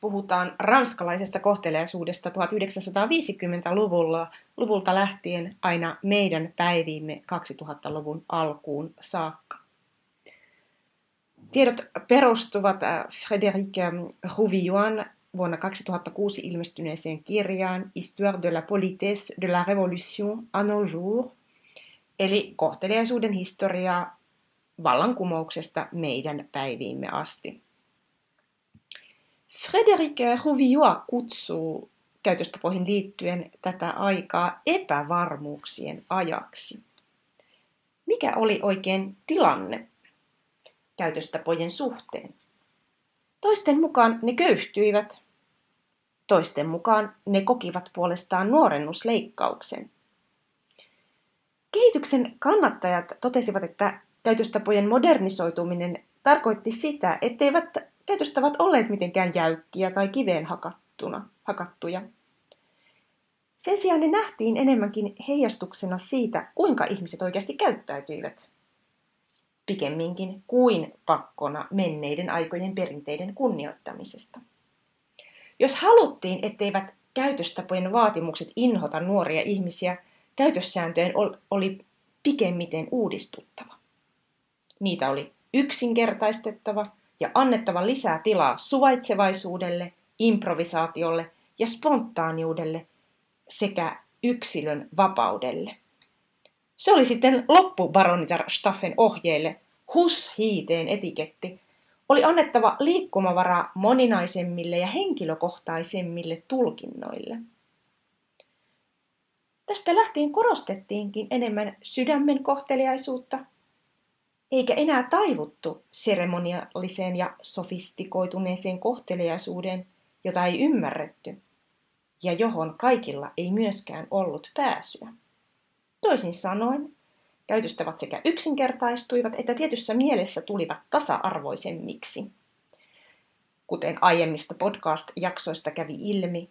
puhutaan ranskalaisesta kohteliaisuudesta 1950-luvulla luvulta lähtien aina meidän päiviimme 2000-luvun alkuun saakka. Tiedot perustuvat äh, Frédéric Rouvilloin vuonna 2006 ilmestyneeseen kirjaan Histoire de la politesse de la révolution à nos jours, eli kohteliaisuuden historiaa vallankumouksesta meidän päiviimme asti. Frederic Rouvillois kutsuu käytöstapoihin liittyen tätä aikaa epävarmuuksien ajaksi. Mikä oli oikein tilanne käytöstapojen suhteen? Toisten mukaan ne köyhtyivät, toisten mukaan ne kokivat puolestaan nuorennusleikkauksen. Kehityksen kannattajat totesivat, että käytöstapojen modernisoituminen tarkoitti sitä, etteivät käytöstavat olleet mitenkään jäykkiä tai kiveen hakattuna, hakattuja. Sen sijaan ne nähtiin enemmänkin heijastuksena siitä, kuinka ihmiset oikeasti käyttäytyivät. Pikemminkin kuin pakkona menneiden aikojen perinteiden kunnioittamisesta. Jos haluttiin, etteivät käytöstapojen vaatimukset inhota nuoria ihmisiä, käytössääntöjen oli pikemmiten uudistuttava. Niitä oli yksinkertaistettava ja annettava lisää tilaa suvaitsevaisuudelle, improvisaatiolle ja spontaaniudelle sekä yksilön vapaudelle. Se oli sitten loppu baronitar Staffen ohjeille, hus-hiiteen etiketti, oli annettava liikkumavaraa moninaisemmille ja henkilökohtaisemmille tulkinnoille. Tästä lähtien korostettiinkin enemmän sydämen kohteliaisuutta eikä enää taivuttu seremonialliseen ja sofistikoituneeseen kohteliaisuuden, jota ei ymmärretty, ja johon kaikilla ei myöskään ollut pääsyä. Toisin sanoen, käytöstavat sekä yksinkertaistuivat että tietyssä mielessä tulivat tasa-arvoisemmiksi. Kuten aiemmista podcast-jaksoista kävi ilmi,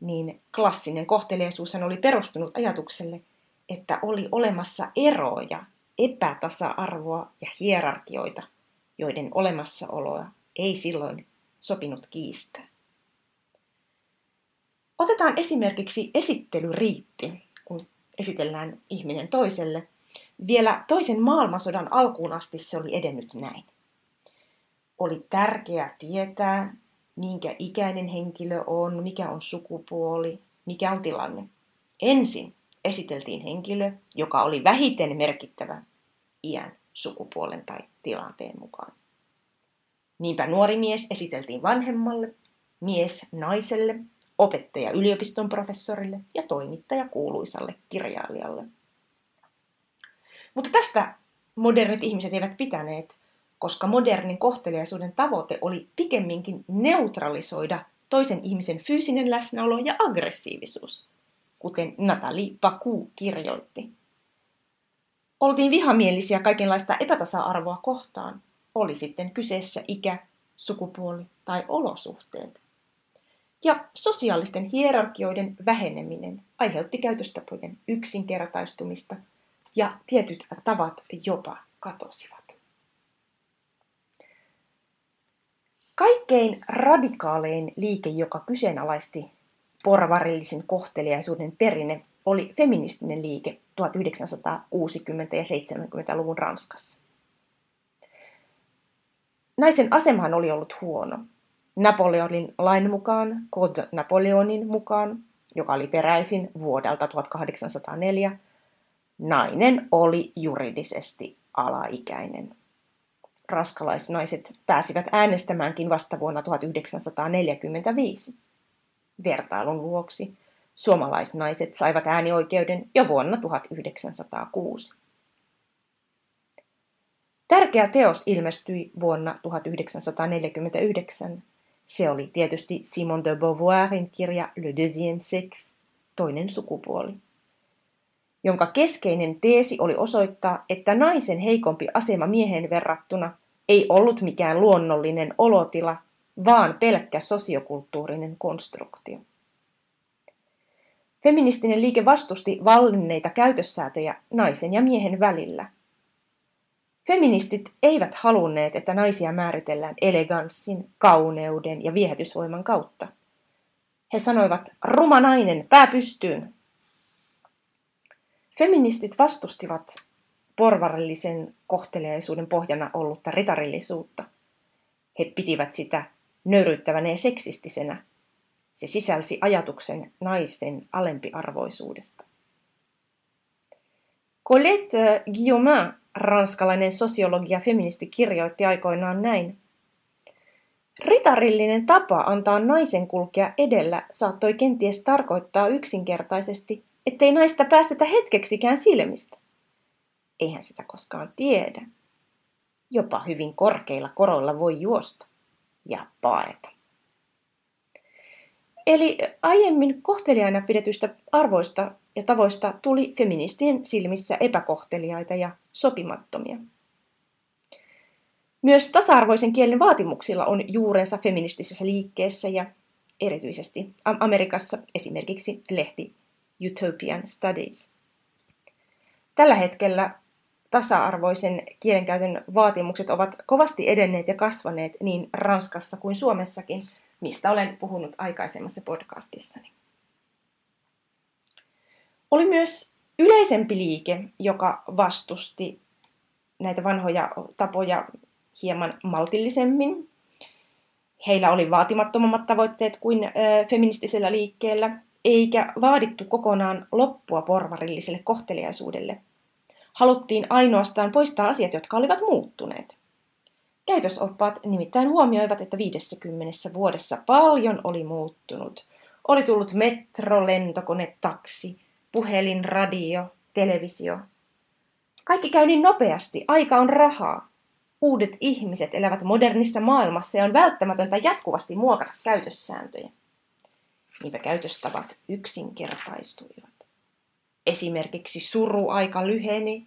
niin klassinen kohteliaisuus oli perustunut ajatukselle, että oli olemassa eroja epätasa-arvoa ja hierarkioita, joiden olemassaoloa ei silloin sopinut kiistää. Otetaan esimerkiksi esittelyriitti, kun esitellään ihminen toiselle. Vielä toisen maailmansodan alkuun asti se oli edennyt näin. Oli tärkeää tietää, minkä ikäinen henkilö on, mikä on sukupuoli, mikä on tilanne. Ensin esiteltiin henkilö, joka oli vähiten merkittävä iän, sukupuolen tai tilanteen mukaan. Niinpä nuori mies esiteltiin vanhemmalle, mies naiselle, opettaja yliopiston professorille ja toimittaja kuuluisalle kirjailijalle. Mutta tästä modernit ihmiset eivät pitäneet, koska modernin kohteliaisuuden tavoite oli pikemminkin neutralisoida toisen ihmisen fyysinen läsnäolo ja aggressiivisuus, kuten Natalie Baku kirjoitti. Oltiin vihamielisiä kaikenlaista epätasa-arvoa kohtaan, oli sitten kyseessä ikä, sukupuoli tai olosuhteet. Ja sosiaalisten hierarkioiden väheneminen aiheutti käytöstapojen yksinkertaistumista ja tietyt tavat jopa katosivat. Kaikkein radikaalein liike, joka kyseenalaisti porvarillisen kohteliaisuuden perinne, oli feministinen liike 1960- ja 70-luvun Ranskassa. Naisen asemahan oli ollut huono. Napoleonin lain mukaan, Code Napoleonin mukaan, joka oli peräisin vuodelta 1804, nainen oli juridisesti alaikäinen. Raskalaisnaiset pääsivät äänestämäänkin vasta vuonna 1945. Vertailun vuoksi Suomalaisnaiset saivat äänioikeuden jo vuonna 1906. Tärkeä teos ilmestyi vuonna 1949, Se oli tietysti Simone de Beauvoirin kirja Le Deuxième Sexe, toinen sukupuoli, jonka keskeinen teesi oli osoittaa, että naisen heikompi asema miehen verrattuna ei ollut mikään luonnollinen olotila, vaan pelkkä sosiokulttuurinen konstruktio. Feministinen liike vastusti vallinneita käytössäätöjä naisen ja miehen välillä. Feministit eivät halunneet, että naisia määritellään eleganssin, kauneuden ja viehätysvoiman kautta. He sanoivat, ruma nainen, pää pystyyn. Feministit vastustivat porvarillisen kohteliaisuuden pohjana ollutta ritarillisuutta. He pitivät sitä nöyryyttävänä ja seksistisenä. Se sisälsi ajatuksen naisen alempiarvoisuudesta. Colette Guillaumin, ranskalainen sosiologi ja feministi, kirjoitti aikoinaan näin. Ritarillinen tapa antaa naisen kulkea edellä saattoi kenties tarkoittaa yksinkertaisesti, ettei naista päästetä hetkeksikään silmistä. Eihän sitä koskaan tiedä. Jopa hyvin korkeilla koroilla voi juosta ja paeta. Eli aiemmin kohteliaina pidetyistä arvoista ja tavoista tuli feministien silmissä epäkohteliaita ja sopimattomia. Myös tasa-arvoisen kielen vaatimuksilla on juurensa feministisessä liikkeessä ja erityisesti Amerikassa esimerkiksi lehti Utopian Studies. Tällä hetkellä tasa-arvoisen kielenkäytön vaatimukset ovat kovasti edenneet ja kasvaneet niin Ranskassa kuin Suomessakin, mistä olen puhunut aikaisemmassa podcastissani. Oli myös yleisempi liike, joka vastusti näitä vanhoja tapoja hieman maltillisemmin. Heillä oli vaatimattomammat tavoitteet kuin feministisellä liikkeellä, eikä vaadittu kokonaan loppua porvarilliselle kohteliaisuudelle – haluttiin ainoastaan poistaa asiat, jotka olivat muuttuneet. Käytösoppaat nimittäin huomioivat, että 50 vuodessa paljon oli muuttunut. Oli tullut metro, lentokone, taksi, puhelin, radio, televisio. Kaikki käy niin nopeasti, aika on rahaa. Uudet ihmiset elävät modernissa maailmassa ja on välttämätöntä jatkuvasti muokata käytössääntöjä. Niinpä käytöstavat yksinkertaistuivat. Esimerkiksi suruaika lyheni,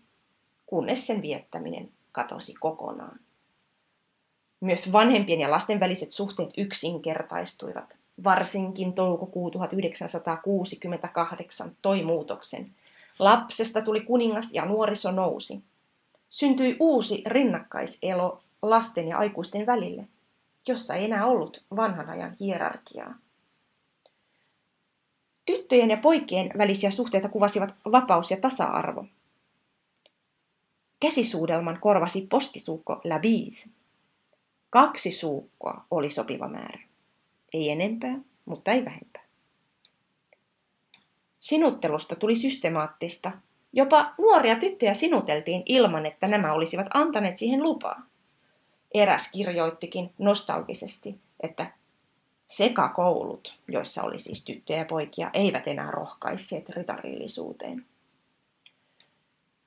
kunnes sen viettäminen katosi kokonaan. Myös vanhempien ja lasten väliset suhteet yksinkertaistuivat. Varsinkin toukokuu 1968 toi muutoksen. Lapsesta tuli kuningas ja nuoriso nousi. Syntyi uusi rinnakkaiselo lasten ja aikuisten välille, jossa ei enää ollut vanhan ajan hierarkiaa. Tyttöjen ja poikien välisiä suhteita kuvasivat vapaus ja tasa-arvo. Käsisuudelman korvasi poskisuukko la bise. Kaksi suukkoa oli sopiva määrä. Ei enempää, mutta ei vähempää. Sinuttelusta tuli systemaattista. Jopa nuoria tyttöjä sinuteltiin ilman, että nämä olisivat antaneet siihen lupaa. Eräs kirjoittikin nostalgisesti, että Sekakoulut, joissa oli siis tyttöjä ja poikia, eivät enää rohkaisseet ritarillisuuteen.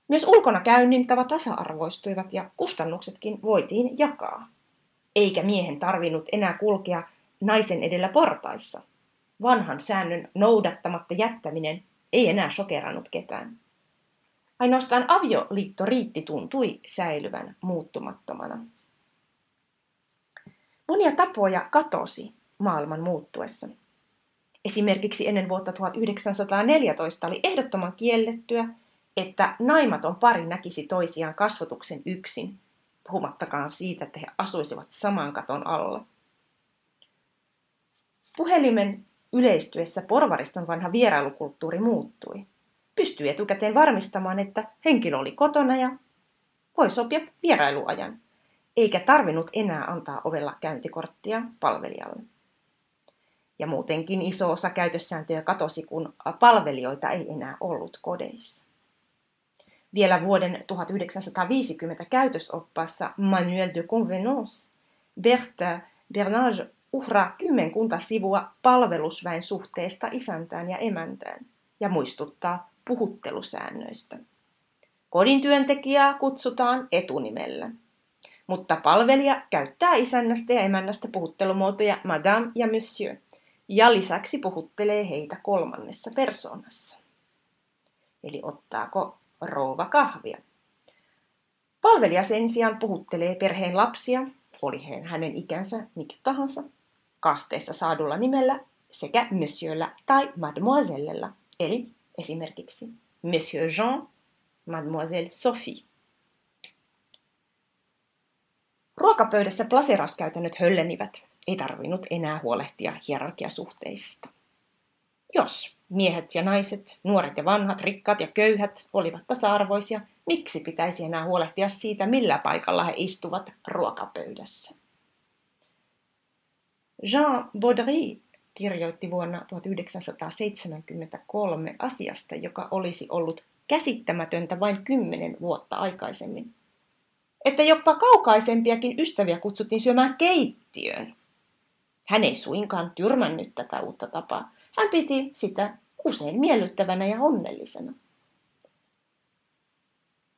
Myös ulkona käynnin tavat tasa-arvoistuivat ja kustannuksetkin voitiin jakaa. Eikä miehen tarvinnut enää kulkea naisen edellä portaissa. Vanhan säännön noudattamatta jättäminen ei enää sokerannut ketään. Ainoastaan avioliitto riitti tuntui säilyvän muuttumattomana. Monia tapoja katosi maailman muuttuessa. Esimerkiksi ennen vuotta 1914 oli ehdottoman kiellettyä, että naimaton pari näkisi toisiaan kasvotuksen yksin, puhumattakaan siitä, että he asuisivat saman katon alla. Puhelimen yleistyessä porvariston vanha vierailukulttuuri muuttui. Pystyi etukäteen varmistamaan, että henkilö oli kotona ja voi sopia vierailuajan, eikä tarvinnut enää antaa ovella käyntikorttia palvelijalle. Ja muutenkin iso osa käytössääntöjä katosi, kun palvelijoita ei enää ollut kodeissa. Vielä vuoden 1950 käytösoppaassa Manuel de Convenance Berthe Bernage uhraa kymmenkunta sivua palvelusväen suhteesta isäntään ja emäntään ja muistuttaa puhuttelusäännöistä. Kodin työntekijää kutsutaan etunimellä. mutta palvelija käyttää isännästä ja emännästä puhuttelumuotoja madame ja monsieur, ja lisäksi puhuttelee heitä kolmannessa persoonassa. Eli ottaako rouva kahvia. Palvelija sen sijaan puhuttelee perheen lapsia, oli hänen ikänsä mikä tahansa, kasteessa saadulla nimellä sekä monsieurllä tai mademoisellella, eli esimerkiksi Monsieur Jean, Mademoiselle Sophie. Ruokapöydässä plaserauskäytännöt höllenivät. Ei tarvinnut enää huolehtia hierarkiasuhteista. Jos miehet ja naiset, nuoret ja vanhat, rikkaat ja köyhät olivat tasa-arvoisia, miksi pitäisi enää huolehtia siitä, millä paikalla he istuvat ruokapöydässä? Jean Baudry kirjoitti vuonna 1973 asiasta, joka olisi ollut käsittämätöntä vain kymmenen vuotta aikaisemmin. Että jopa kaukaisempiakin ystäviä kutsuttiin syömään keittiöön. Hän ei suinkaan tyrmännyt tätä uutta tapaa. Hän piti sitä usein miellyttävänä ja onnellisena.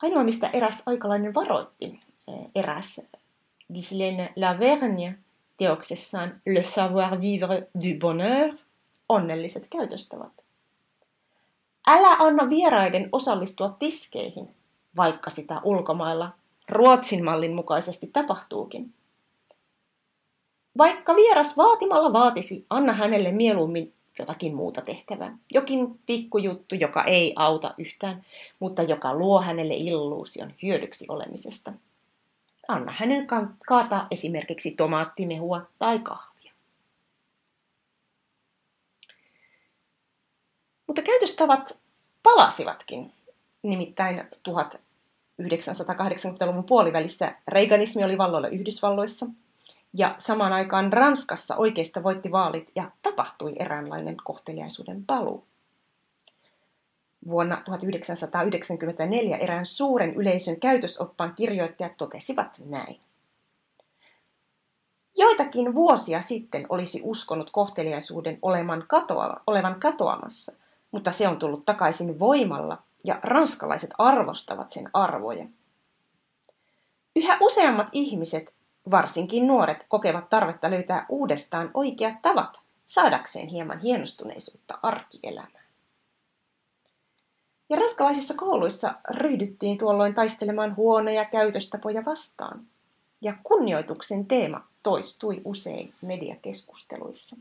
Ainoa, mistä eräs aikalainen varoitti, eräs Ghislaine Lavergne teoksessaan Le savoir-vivre du bonheur, onnelliset käytöstavat. Älä anna vieraiden osallistua tiskeihin, vaikka sitä ulkomailla Ruotsin mallin mukaisesti tapahtuukin. Vaikka vieras vaatimalla vaatisi, anna hänelle mieluummin jotakin muuta tehtävää. Jokin pikkujuttu, joka ei auta yhtään, mutta joka luo hänelle illuusion hyödyksi olemisesta. Anna hänen kaataa esimerkiksi tomaattimehua tai kahvia. Mutta käytöstavat palasivatkin. Nimittäin 1980-luvun puolivälissä Reaganismi oli valloilla Yhdysvalloissa – ja samaan aikaan Ranskassa oikeista voitti vaalit ja tapahtui eräänlainen kohteliaisuuden paluu. Vuonna 1994 erään suuren yleisön käytösoppaan kirjoittajat totesivat näin. Joitakin vuosia sitten olisi uskonut kohteliaisuuden olevan, katoa, olevan katoamassa, mutta se on tullut takaisin voimalla ja ranskalaiset arvostavat sen arvoja. Yhä useammat ihmiset Varsinkin nuoret kokevat tarvetta löytää uudestaan oikeat tavat saadakseen hieman hienostuneisuutta arkielämään. Ja ranskalaisissa kouluissa ryhdyttiin tuolloin taistelemaan huonoja käytöstapoja vastaan. Ja kunnioituksen teema toistui usein mediakeskusteluissa.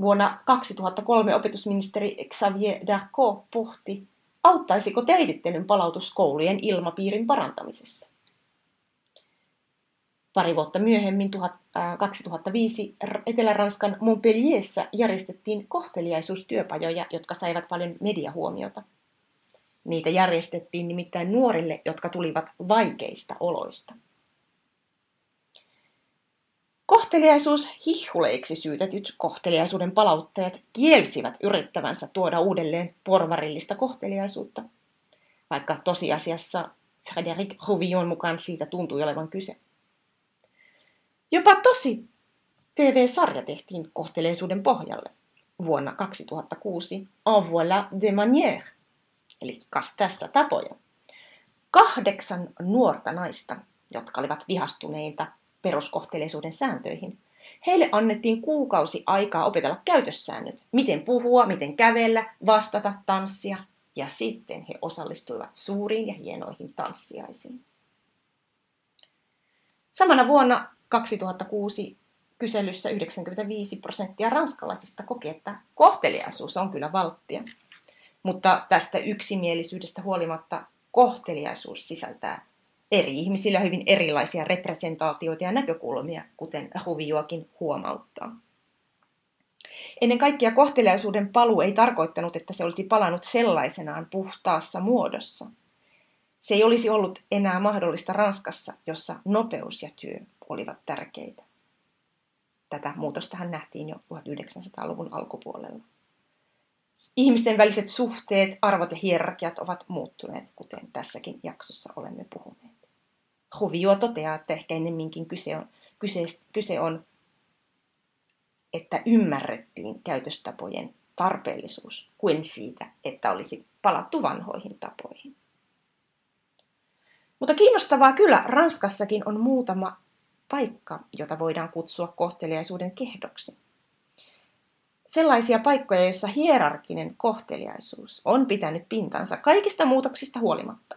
Vuonna 2003 opetusministeri Xavier Darcot pohti, auttaisiko teitittelyn palautus koulujen ilmapiirin parantamisessa. Pari vuotta myöhemmin, 2005, Etelä-Ranskan Montpellierssä järjestettiin kohteliaisuustyöpajoja, jotka saivat paljon mediahuomiota. Niitä järjestettiin nimittäin nuorille, jotka tulivat vaikeista oloista. Kohteliaisuus hihhuleiksi syytetyt kohteliaisuuden palauttajat kielsivät yrittävänsä tuoda uudelleen porvarillista kohteliaisuutta, vaikka tosiasiassa Frédéric Rovillon mukaan siitä tuntui olevan kyse. Jopa tosi TV-sarja tehtiin kohteleisuuden pohjalle vuonna 2006 En voilà des manières, eli kas tässä tapoja. Kahdeksan nuorta naista, jotka olivat vihastuneita peruskohteleisuuden sääntöihin, heille annettiin kuukausi aikaa opetella käytössäännöt, miten puhua, miten kävellä, vastata, tanssia, ja sitten he osallistuivat suuriin ja hienoihin tanssiaisiin. Samana vuonna 2006 kyselyssä 95 prosenttia ranskalaisista koki, että kohteliaisuus on kyllä valttia. Mutta tästä yksimielisyydestä huolimatta kohteliaisuus sisältää eri ihmisillä hyvin erilaisia representaatioita ja näkökulmia, kuten Huvioakin huomauttaa. Ennen kaikkea kohteliaisuuden paluu ei tarkoittanut, että se olisi palannut sellaisenaan puhtaassa muodossa. Se ei olisi ollut enää mahdollista Ranskassa, jossa nopeus ja työ olivat tärkeitä. Tätä muutostahan nähtiin jo 1900-luvun alkupuolella. Ihmisten väliset suhteet, arvot ja hierarkiat ovat muuttuneet, kuten tässäkin jaksossa olemme puhuneet. Huvio toteaa, että ehkä ennemminkin kyse on, kyse, kyse on, että ymmärrettiin käytöstapojen tarpeellisuus kuin siitä, että olisi palattu vanhoihin tapoihin. Mutta kiinnostavaa kyllä, Ranskassakin on muutama paikka, jota voidaan kutsua kohteliaisuuden kehdoksi. Sellaisia paikkoja, joissa hierarkinen kohteliaisuus on pitänyt pintansa kaikista muutoksista huolimatta.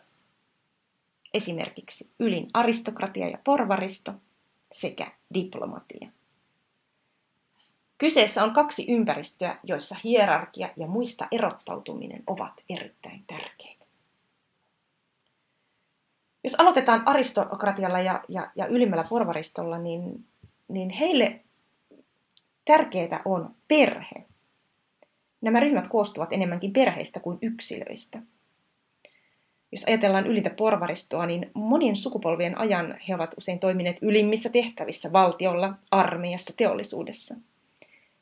Esimerkiksi ylin aristokratia ja porvaristo sekä diplomatia. Kyseessä on kaksi ympäristöä, joissa hierarkia ja muista erottautuminen ovat erittäin tärkeitä. Jos aloitetaan aristokratialla ja, ja, ja ylimmällä porvaristolla, niin, niin heille tärkeää on perhe. Nämä ryhmät koostuvat enemmänkin perheistä kuin yksilöistä. Jos ajatellaan ylintä porvaristoa, niin monien sukupolvien ajan he ovat usein toimineet ylimmissä tehtävissä valtiolla, armeijassa, teollisuudessa –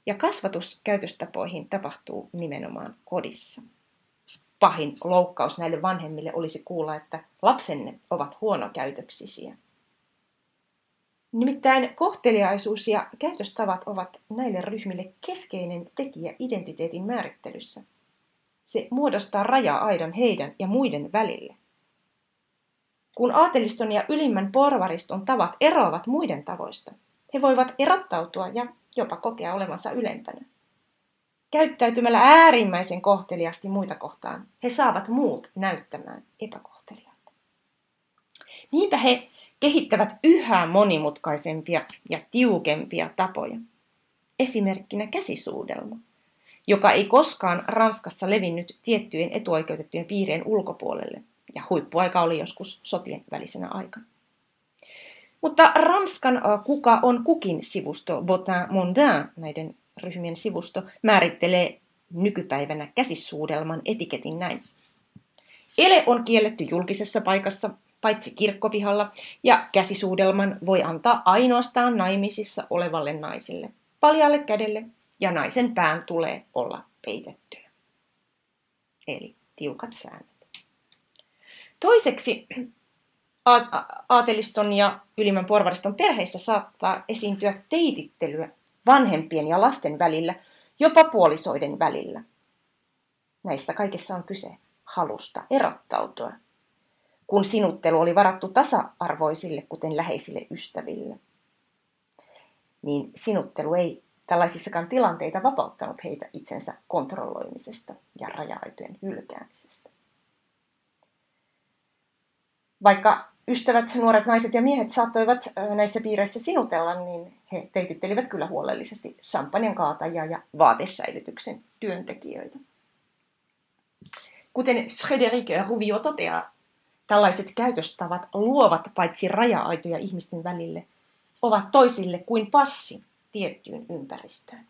ja kasvatus käytöstapoihin tapahtuu nimenomaan kodissa. Pahin loukkaus näille vanhemmille olisi kuulla, että lapsenne ovat huonokäytöksisiä. Nimittäin kohteliaisuus ja käytöstavat ovat näille ryhmille keskeinen tekijä identiteetin määrittelyssä. Se muodostaa raja-aidan heidän ja muiden välille. Kun aateliston ja ylimmän porvariston tavat eroavat muiden tavoista, he voivat erottautua ja jopa kokea olevansa ylempänä. Käyttäytymällä äärimmäisen kohteliasti muita kohtaan, he saavat muut näyttämään epäkohteliaita. Niinpä he kehittävät yhä monimutkaisempia ja tiukempia tapoja. Esimerkkinä käsisuudelma, joka ei koskaan Ranskassa levinnyt tiettyjen etuoikeutettujen piirien ulkopuolelle, ja huippuaika oli joskus sotien välisenä aikana. Mutta Ranskan Kuka on kukin sivusto, Botin Mondain, näiden ryhmien sivusto, määrittelee nykypäivänä käsissuudelman etiketin näin. Ele on kielletty julkisessa paikassa, paitsi kirkkopihalla, ja käsisuudelman voi antaa ainoastaan naimisissa olevalle naisille, paljalle kädelle, ja naisen pään tulee olla peitettynä. Eli tiukat säännöt. Toiseksi aateliston ja ylimmän porvariston perheissä saattaa esiintyä teitittelyä vanhempien ja lasten välillä, jopa puolisoiden välillä. Näistä kaikessa on kyse halusta erottautua, kun sinuttelu oli varattu tasa-arvoisille, kuten läheisille ystäville. Niin sinuttelu ei tällaisissakaan tilanteita vapauttanut heitä itsensä kontrolloimisesta ja raja-aitojen hylkäämisestä. Vaikka ystävät, nuoret naiset ja miehet saattoivat näissä piireissä sinutella, niin he teitittelivät kyllä huolellisesti champanjan kaatajia ja vaatesäilytyksen työntekijöitä. Kuten Frédéric Ruvio toteaa, tällaiset käytöstavat luovat paitsi raja-aitoja ihmisten välille, ovat toisille kuin passi tiettyyn ympäristöön.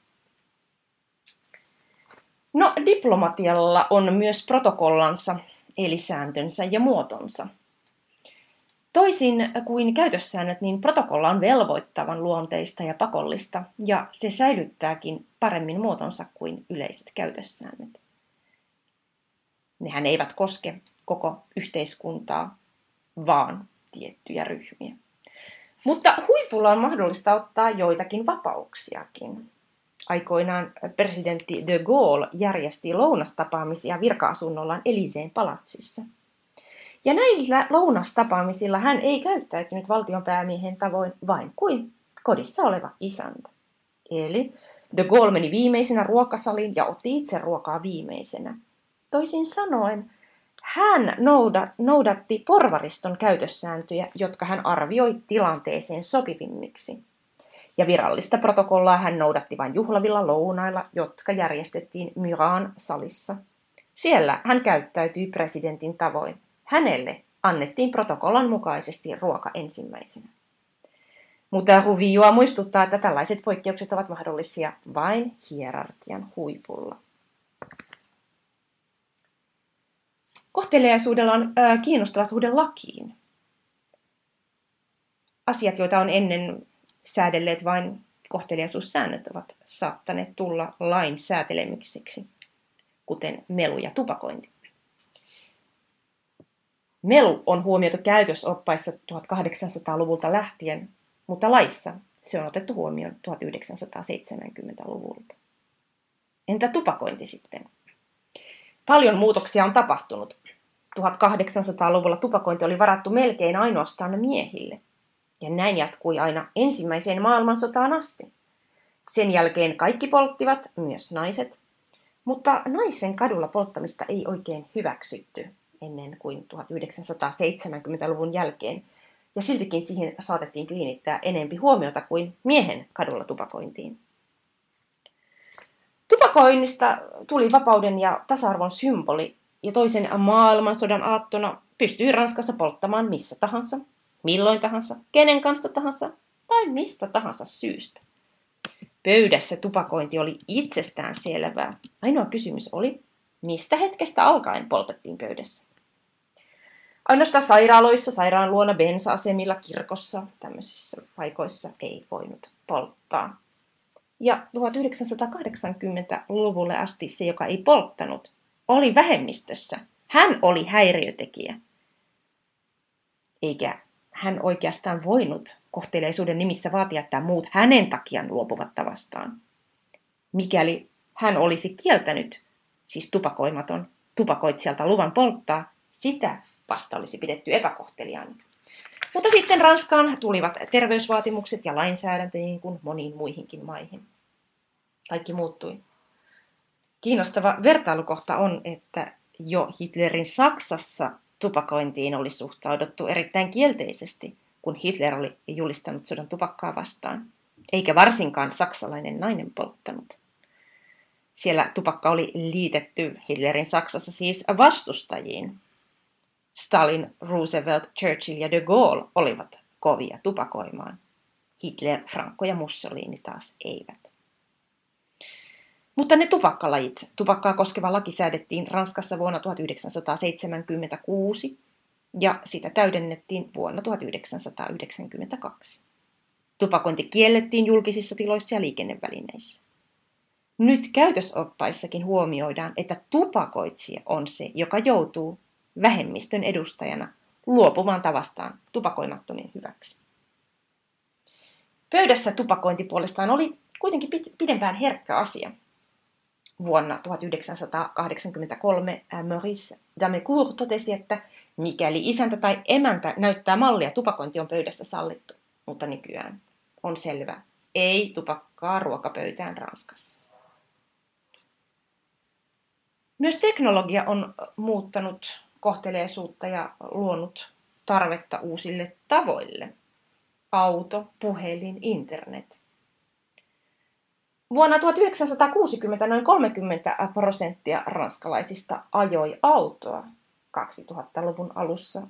No, diplomatialla on myös protokollansa, eli sääntönsä ja muotonsa – Toisin kuin käytössäännöt, niin protokolla on velvoittavan luonteista ja pakollista, ja se säilyttääkin paremmin muotonsa kuin yleiset käytössäännöt. Nehän eivät koske koko yhteiskuntaa, vaan tiettyjä ryhmiä. Mutta huipulla on mahdollista ottaa joitakin vapauksiakin. Aikoinaan presidentti de Gaulle järjesti lounastapaamisia virka-asunnollaan Eliseen palatsissa – ja näillä lounastapaamisilla hän ei käyttäytynyt valtionpäämiehen tavoin vain kuin kodissa oleva isäntä. Eli de Gaulle meni viimeisenä ruokasaliin ja otti itse ruokaa viimeisenä. Toisin sanoen, hän noudatti porvariston käytössääntöjä, jotka hän arvioi tilanteeseen sopivimmiksi. Ja virallista protokollaa hän noudatti vain juhlavilla lounailla, jotka järjestettiin Myran salissa. Siellä hän käyttäytyi presidentin tavoin. Hänelle annettiin protokollan mukaisesti ruoka ensimmäisenä. Mutta Ruvioa muistuttaa, että tällaiset poikkeukset ovat mahdollisia vain hierarkian huipulla. Kohteliaisuudella on ö, kiinnostava suhde lakiin. Asiat, joita on ennen säädelleet vain kohteliaisuussäännöt, ovat saattaneet tulla lain säätelemiseksi, kuten melu ja tupakointi. Melu on huomioitu käytösoppaissa 1800-luvulta lähtien, mutta laissa se on otettu huomioon 1970-luvulta. Entä tupakointi sitten? Paljon muutoksia on tapahtunut. 1800-luvulla tupakointi oli varattu melkein ainoastaan miehille. Ja näin jatkui aina ensimmäiseen maailmansotaan asti. Sen jälkeen kaikki polttivat, myös naiset. Mutta naisen kadulla polttamista ei oikein hyväksytty ennen kuin 1970-luvun jälkeen, ja siltikin siihen saatettiin kiinnittää enempi huomiota kuin miehen kadulla tupakointiin. Tupakoinnista tuli vapauden ja tasa-arvon symboli, ja toisen maailmansodan aattona pystyi Ranskassa polttamaan missä tahansa, milloin tahansa, kenen kanssa tahansa tai mistä tahansa syystä. Pöydässä tupakointi oli itsestään selvää. Ainoa kysymys oli, mistä hetkestä alkaen poltettiin pöydässä. Ainoastaan sairaaloissa, sairaan luona, bensa-asemilla, kirkossa, tämmöisissä paikoissa ei voinut polttaa. Ja 1980-luvulle asti se, joka ei polttanut, oli vähemmistössä. Hän oli häiriötekijä. Eikä hän oikeastaan voinut kohteleisuuden nimissä vaatia, että muut hänen takiaan luopuvat tavastaan. Mikäli hän olisi kieltänyt, siis tupakoimaton, tupakoitsijalta luvan polttaa, sitä vasta olisi pidetty epäkohteliaana. Mutta sitten Ranskaan tulivat terveysvaatimukset ja lainsäädäntö niin kuin moniin muihinkin maihin. Kaikki muuttui. Kiinnostava vertailukohta on, että jo Hitlerin Saksassa tupakointiin oli suhtauduttu erittäin kielteisesti, kun Hitler oli julistanut sodan tupakkaa vastaan, eikä varsinkaan saksalainen nainen polttanut. Siellä tupakka oli liitetty Hitlerin Saksassa siis vastustajiin. Stalin, Roosevelt, Churchill ja de Gaulle olivat kovia tupakoimaan. Hitler, Franco ja Mussolini taas eivät. Mutta ne tupakkalajit, tupakkaa koskeva laki säädettiin Ranskassa vuonna 1976 ja sitä täydennettiin vuonna 1992. Tupakointi kiellettiin julkisissa tiloissa ja liikennevälineissä. Nyt käytösoppaissakin huomioidaan, että tupakoitsija on se, joka joutuu vähemmistön edustajana luopumaan tavastaan tupakoimattomien hyväksi. Pöydässä tupakointi puolestaan oli kuitenkin pidempään herkkä asia, vuonna 1983 Maurice Damecourt totesi, että mikäli isäntä tai emäntä näyttää mallia, tupakointi on pöydässä sallittu. Mutta nykyään on selvä, ei tupakkaa ruokapöytään Ranskassa. Myös teknologia on muuttanut kohteleisuutta ja luonut tarvetta uusille tavoille. Auto, puhelin, internet. Vuonna 1960 noin 30 prosenttia ranskalaisista ajoi autoa. 2000-luvun alussa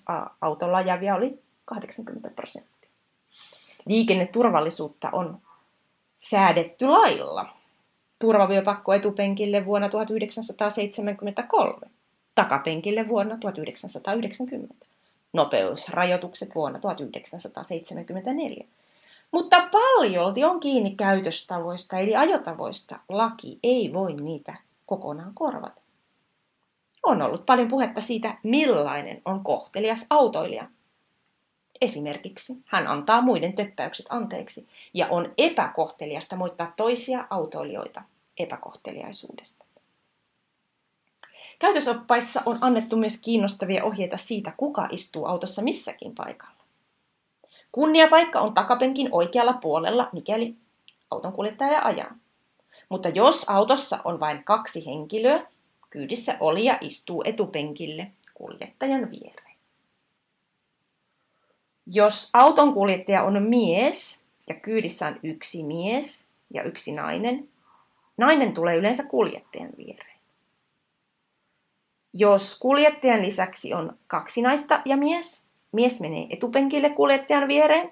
autolla ajavia oli 80 prosenttia. Liikenneturvallisuutta on säädetty lailla. Turvavyöpakko etupenkille vuonna 1973, takapenkille vuonna 1990, nopeusrajoitukset vuonna 1974 mutta paljolti on kiinni käytöstavoista eli ajotavoista. Laki ei voi niitä kokonaan korvata. On ollut paljon puhetta siitä, millainen on kohtelias autoilija. Esimerkiksi hän antaa muiden töppäykset anteeksi ja on epäkohteliasta moittaa toisia autoilijoita epäkohteliaisuudesta. Käytösoppaissa on annettu myös kiinnostavia ohjeita siitä, kuka istuu autossa missäkin paikalla. Kunniapaikka on takapenkin oikealla puolella, mikäli auton kuljettaja ajaa. Mutta jos autossa on vain kaksi henkilöä, kyydissä olija istuu etupenkille kuljettajan viereen. Jos auton kuljettaja on mies ja kyydissä on yksi mies ja yksi nainen, nainen tulee yleensä kuljettajan viereen. Jos kuljettajan lisäksi on kaksi naista ja mies, Mies menee etupenkille kuljettajan viereen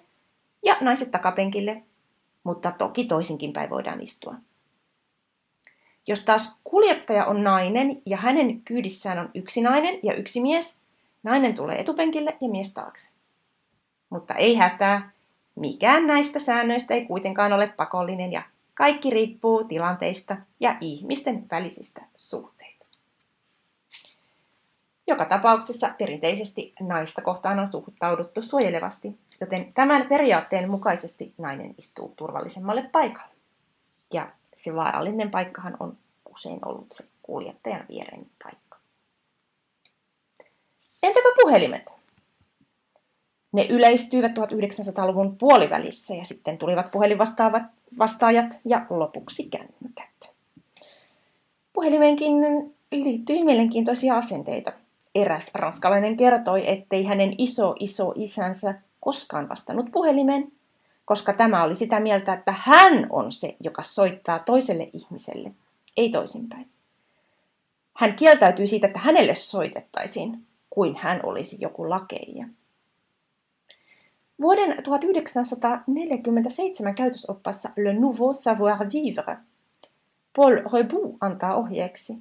ja naiset takapenkille, mutta toki toisinkin päin voidaan istua. Jos taas kuljettaja on nainen ja hänen kyydissään on yksi nainen ja yksi mies, nainen tulee etupenkille ja mies taakse. Mutta ei hätää, mikään näistä säännöistä ei kuitenkaan ole pakollinen ja kaikki riippuu tilanteista ja ihmisten välisistä suhteista. Joka tapauksessa perinteisesti naista kohtaan on suhtauduttu suojelevasti, joten tämän periaatteen mukaisesti nainen istuu turvallisemmalle paikalle. Ja se vaarallinen paikkahan on usein ollut se kuljettajan viereinen paikka. Entäpä puhelimet? Ne yleistyivät 1900-luvun puolivälissä ja sitten tulivat puhelinvastaajat ja lopuksi kännykät. Puhelimeenkin liittyi mielenkiintoisia asenteita. Eräs ranskalainen kertoi, ettei hänen iso iso isänsä koskaan vastannut puhelimeen, koska tämä oli sitä mieltä, että hän on se, joka soittaa toiselle ihmiselle, ei toisinpäin. Hän kieltäytyi siitä, että hänelle soitettaisiin, kuin hän olisi joku lakeija. Vuoden 1947 käytösoppaassa Le Nouveau Savoir-Vivre Paul Rebout antaa ohjeeksi.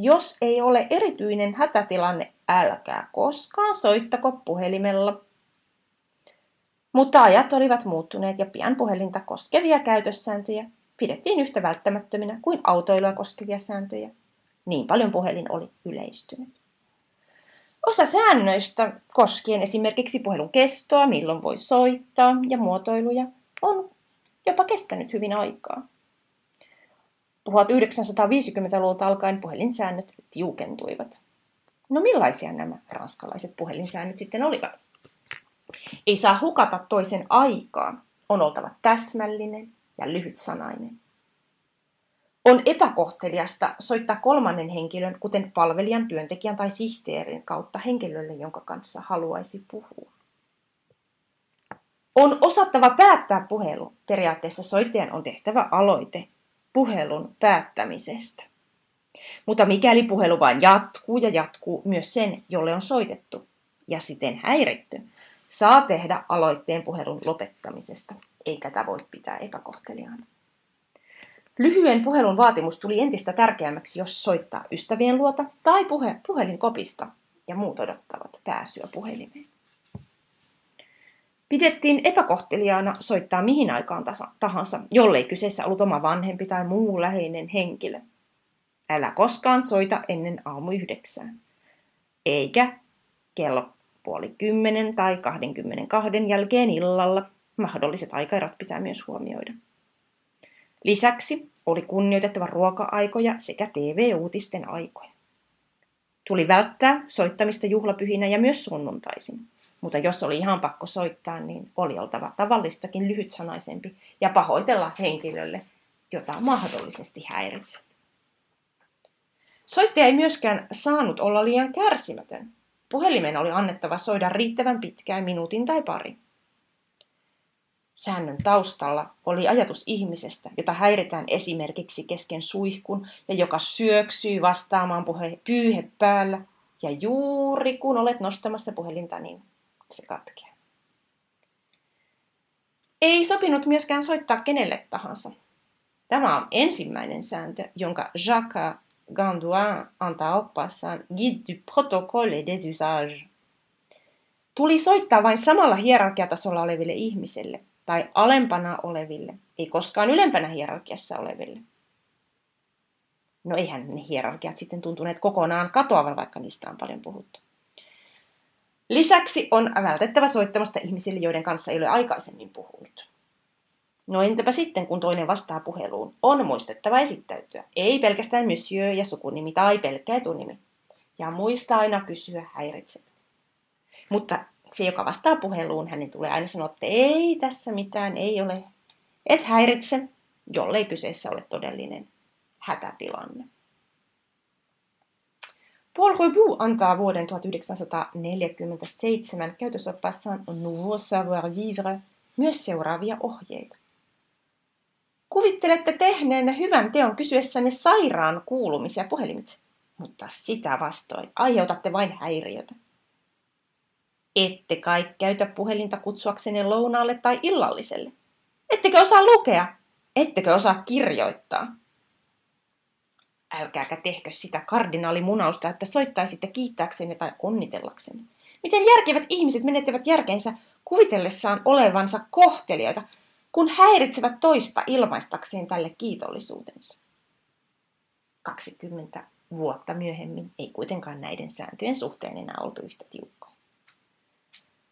Jos ei ole erityinen hätätilanne, älkää koskaan soittako puhelimella. Mutta ajat olivat muuttuneet ja pian puhelinta koskevia käytössääntöjä pidettiin yhtä välttämättöminä kuin autoilua koskevia sääntöjä. Niin paljon puhelin oli yleistynyt. Osa säännöistä koskien esimerkiksi puhelun kestoa, milloin voi soittaa ja muotoiluja, on jopa kestänyt hyvin aikaa. 1950-luvulta alkaen puhelinsäännöt tiukentuivat. No millaisia nämä ranskalaiset puhelinsäännöt sitten olivat? Ei saa hukata toisen aikaa. On oltava täsmällinen ja lyhytsanainen. On epäkohteliasta soittaa kolmannen henkilön, kuten palvelijan, työntekijän tai sihteerin kautta henkilölle, jonka kanssa haluaisi puhua. On osattava päättää puhelu. Periaatteessa soittajan on tehtävä aloite puhelun päättämisestä. Mutta mikäli puhelu vain jatkuu ja jatkuu, myös sen, jolle on soitettu ja siten häiritty, saa tehdä aloitteen puhelun lopettamisesta. Ei tätä voi pitää epäkohteliaana. Lyhyen puhelun vaatimus tuli entistä tärkeämmäksi, jos soittaa ystävien luota tai puhe, puhelinkopista ja muut odottavat pääsyä puhelimeen. Pidettiin epäkohteliaana soittaa mihin aikaan tahansa, jollei kyseessä ollut oma vanhempi tai muu läheinen henkilö. Älä koskaan soita ennen aamu yhdeksää. Eikä kello puoli kymmenen tai 22 jälkeen illalla. Mahdolliset aikaerot pitää myös huomioida. Lisäksi oli kunnioitettava ruoka-aikoja sekä TV-uutisten aikoja. Tuli välttää soittamista juhlapyhinä ja myös sunnuntaisin. Mutta jos oli ihan pakko soittaa, niin oli oltava tavallistakin lyhytsanaisempi ja pahoitella henkilölle, jota mahdollisesti häiritsi. Soittaja ei myöskään saanut olla liian kärsimätön. Puhelimen oli annettava soida riittävän pitkään minuutin tai pari. Säännön taustalla oli ajatus ihmisestä, jota häiritään esimerkiksi kesken suihkun ja joka syöksyy vastaamaan puhe, pyyhe päällä. Ja juuri kun olet nostamassa puhelinta, niin se katkeaa. Ei sopinut myöskään soittaa kenelle tahansa. Tämä on ensimmäinen sääntö, jonka Jacques Gandouin antaa oppaassaan Guide du protocole des usages. Tuli soittaa vain samalla hierarkiatasolla oleville ihmisille tai alempana oleville, ei koskaan ylempänä hierarkiassa oleville. No eihän ne hierarkiat sitten tuntuneet kokonaan katoavan, vaikka niistä on paljon puhuttu. Lisäksi on vältettävä soittamasta ihmisille, joiden kanssa ei ole aikaisemmin puhunut. No entäpä sitten, kun toinen vastaa puheluun? On muistettava esittäytyä. Ei pelkästään monsieur ja sukunimi tai pelkkä etunimi. Ja muista aina kysyä häiritset. Mutta se, joka vastaa puheluun, hänen tulee aina sanoa, että ei tässä mitään, ei ole. Et häiritse, jollei kyseessä ole todellinen hätätilanne. Paul Rebout antaa vuoden 1947 käytösoppassaan Nouveau Savoir-Vivre myös seuraavia ohjeita. Kuvittelette tehneenne hyvän teon kysyessänne sairaan kuulumisia puhelimitse, mutta sitä vastoin aiheutatte vain häiriötä. Ette kai käytä puhelinta kutsuaksenne lounaalle tai illalliselle. Ettekö osaa lukea? Ettekö osaa kirjoittaa? Älkääkä tehkö sitä kardinaalimunausta, että soittaisitte kiittääksenne tai onnitellaksenne. Miten järkevät ihmiset menettävät järkensä kuvitellessaan olevansa kohtelijoita, kun häiritsevät toista ilmaistakseen tälle kiitollisuutensa. 20 vuotta myöhemmin ei kuitenkaan näiden sääntöjen suhteen enää oltu yhtä tiukkoja.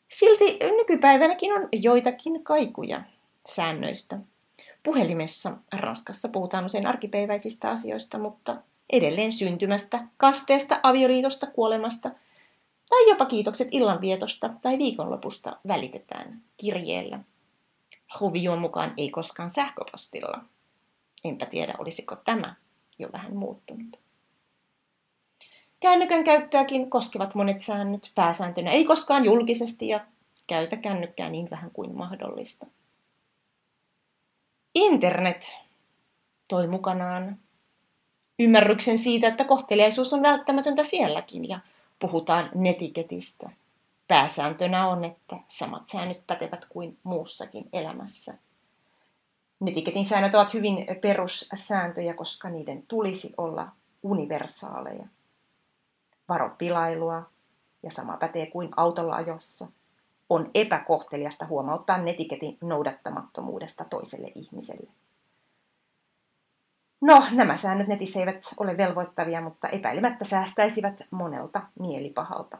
Silti nykypäivänäkin on joitakin kaikuja säännöistä. Puhelimessa Ranskassa puhutaan usein arkipäiväisistä asioista, mutta edelleen syntymästä, kasteesta, avioliitosta, kuolemasta Tai jopa kiitokset illanvietosta tai viikonlopusta välitetään kirjeellä. Huvion mukaan ei koskaan sähköpostilla. Enpä tiedä, olisiko tämä jo vähän muuttunut. Kännykän käyttöäkin koskevat monet säännöt. Pääsääntönä ei koskaan julkisesti ja käytä kännykkää niin vähän kuin mahdollista. Internet toi mukanaan ymmärryksen siitä, että kohteliaisuus on välttämätöntä sielläkin ja puhutaan netiketistä. Pääsääntönä on, että samat säännöt pätevät kuin muussakin elämässä. Netiketin säännöt ovat hyvin perussääntöjä, koska niiden tulisi olla universaaleja. Varo pilailua, ja sama pätee kuin autolla ajossa. On epäkohteliasta huomauttaa netiketin noudattamattomuudesta toiselle ihmiselle. No, nämä säännöt netissä eivät ole velvoittavia, mutta epäilemättä säästäisivät monelta mielipahalta.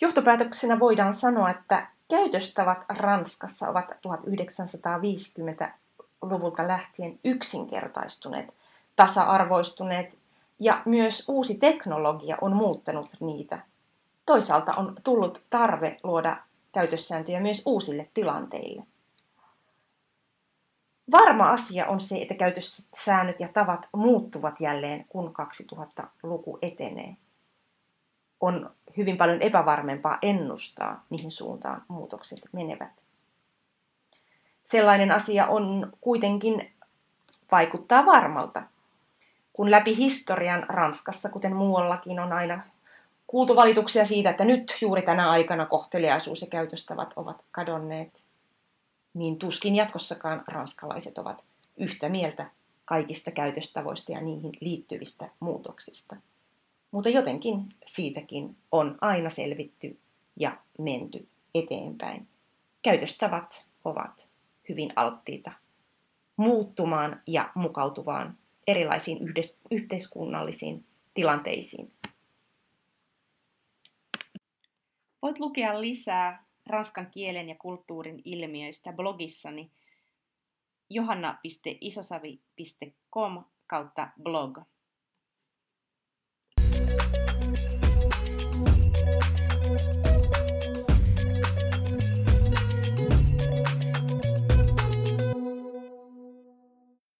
Johtopäätöksenä voidaan sanoa, että käytöstavat Ranskassa ovat 1950-luvulta lähtien yksinkertaistuneet, tasa-arvoistuneet ja myös uusi teknologia on muuttanut niitä. Toisaalta on tullut tarve luoda käytössääntöjä myös uusille tilanteille. Varma asia on se, että käytössäännöt ja tavat muuttuvat jälleen, kun 2000-luku etenee. On hyvin paljon epävarmempaa ennustaa, mihin suuntaan muutokset menevät. Sellainen asia on kuitenkin vaikuttaa varmalta, kun läpi historian Ranskassa, kuten muuallakin, on aina kuultu valituksia siitä, että nyt juuri tänä aikana kohteliaisuus ja käytöstavat ovat kadonneet, niin tuskin jatkossakaan ranskalaiset ovat yhtä mieltä kaikista käytöstavoista ja niihin liittyvistä muutoksista. Mutta jotenkin siitäkin on aina selvitty ja menty eteenpäin. Käytöstavat ovat hyvin alttiita muuttumaan ja mukautuvaan erilaisiin yhteiskunnallisiin tilanteisiin. Voit lukea lisää ranskan kielen ja kulttuurin ilmiöistä blogissani johanna.isosavi.com kautta blog.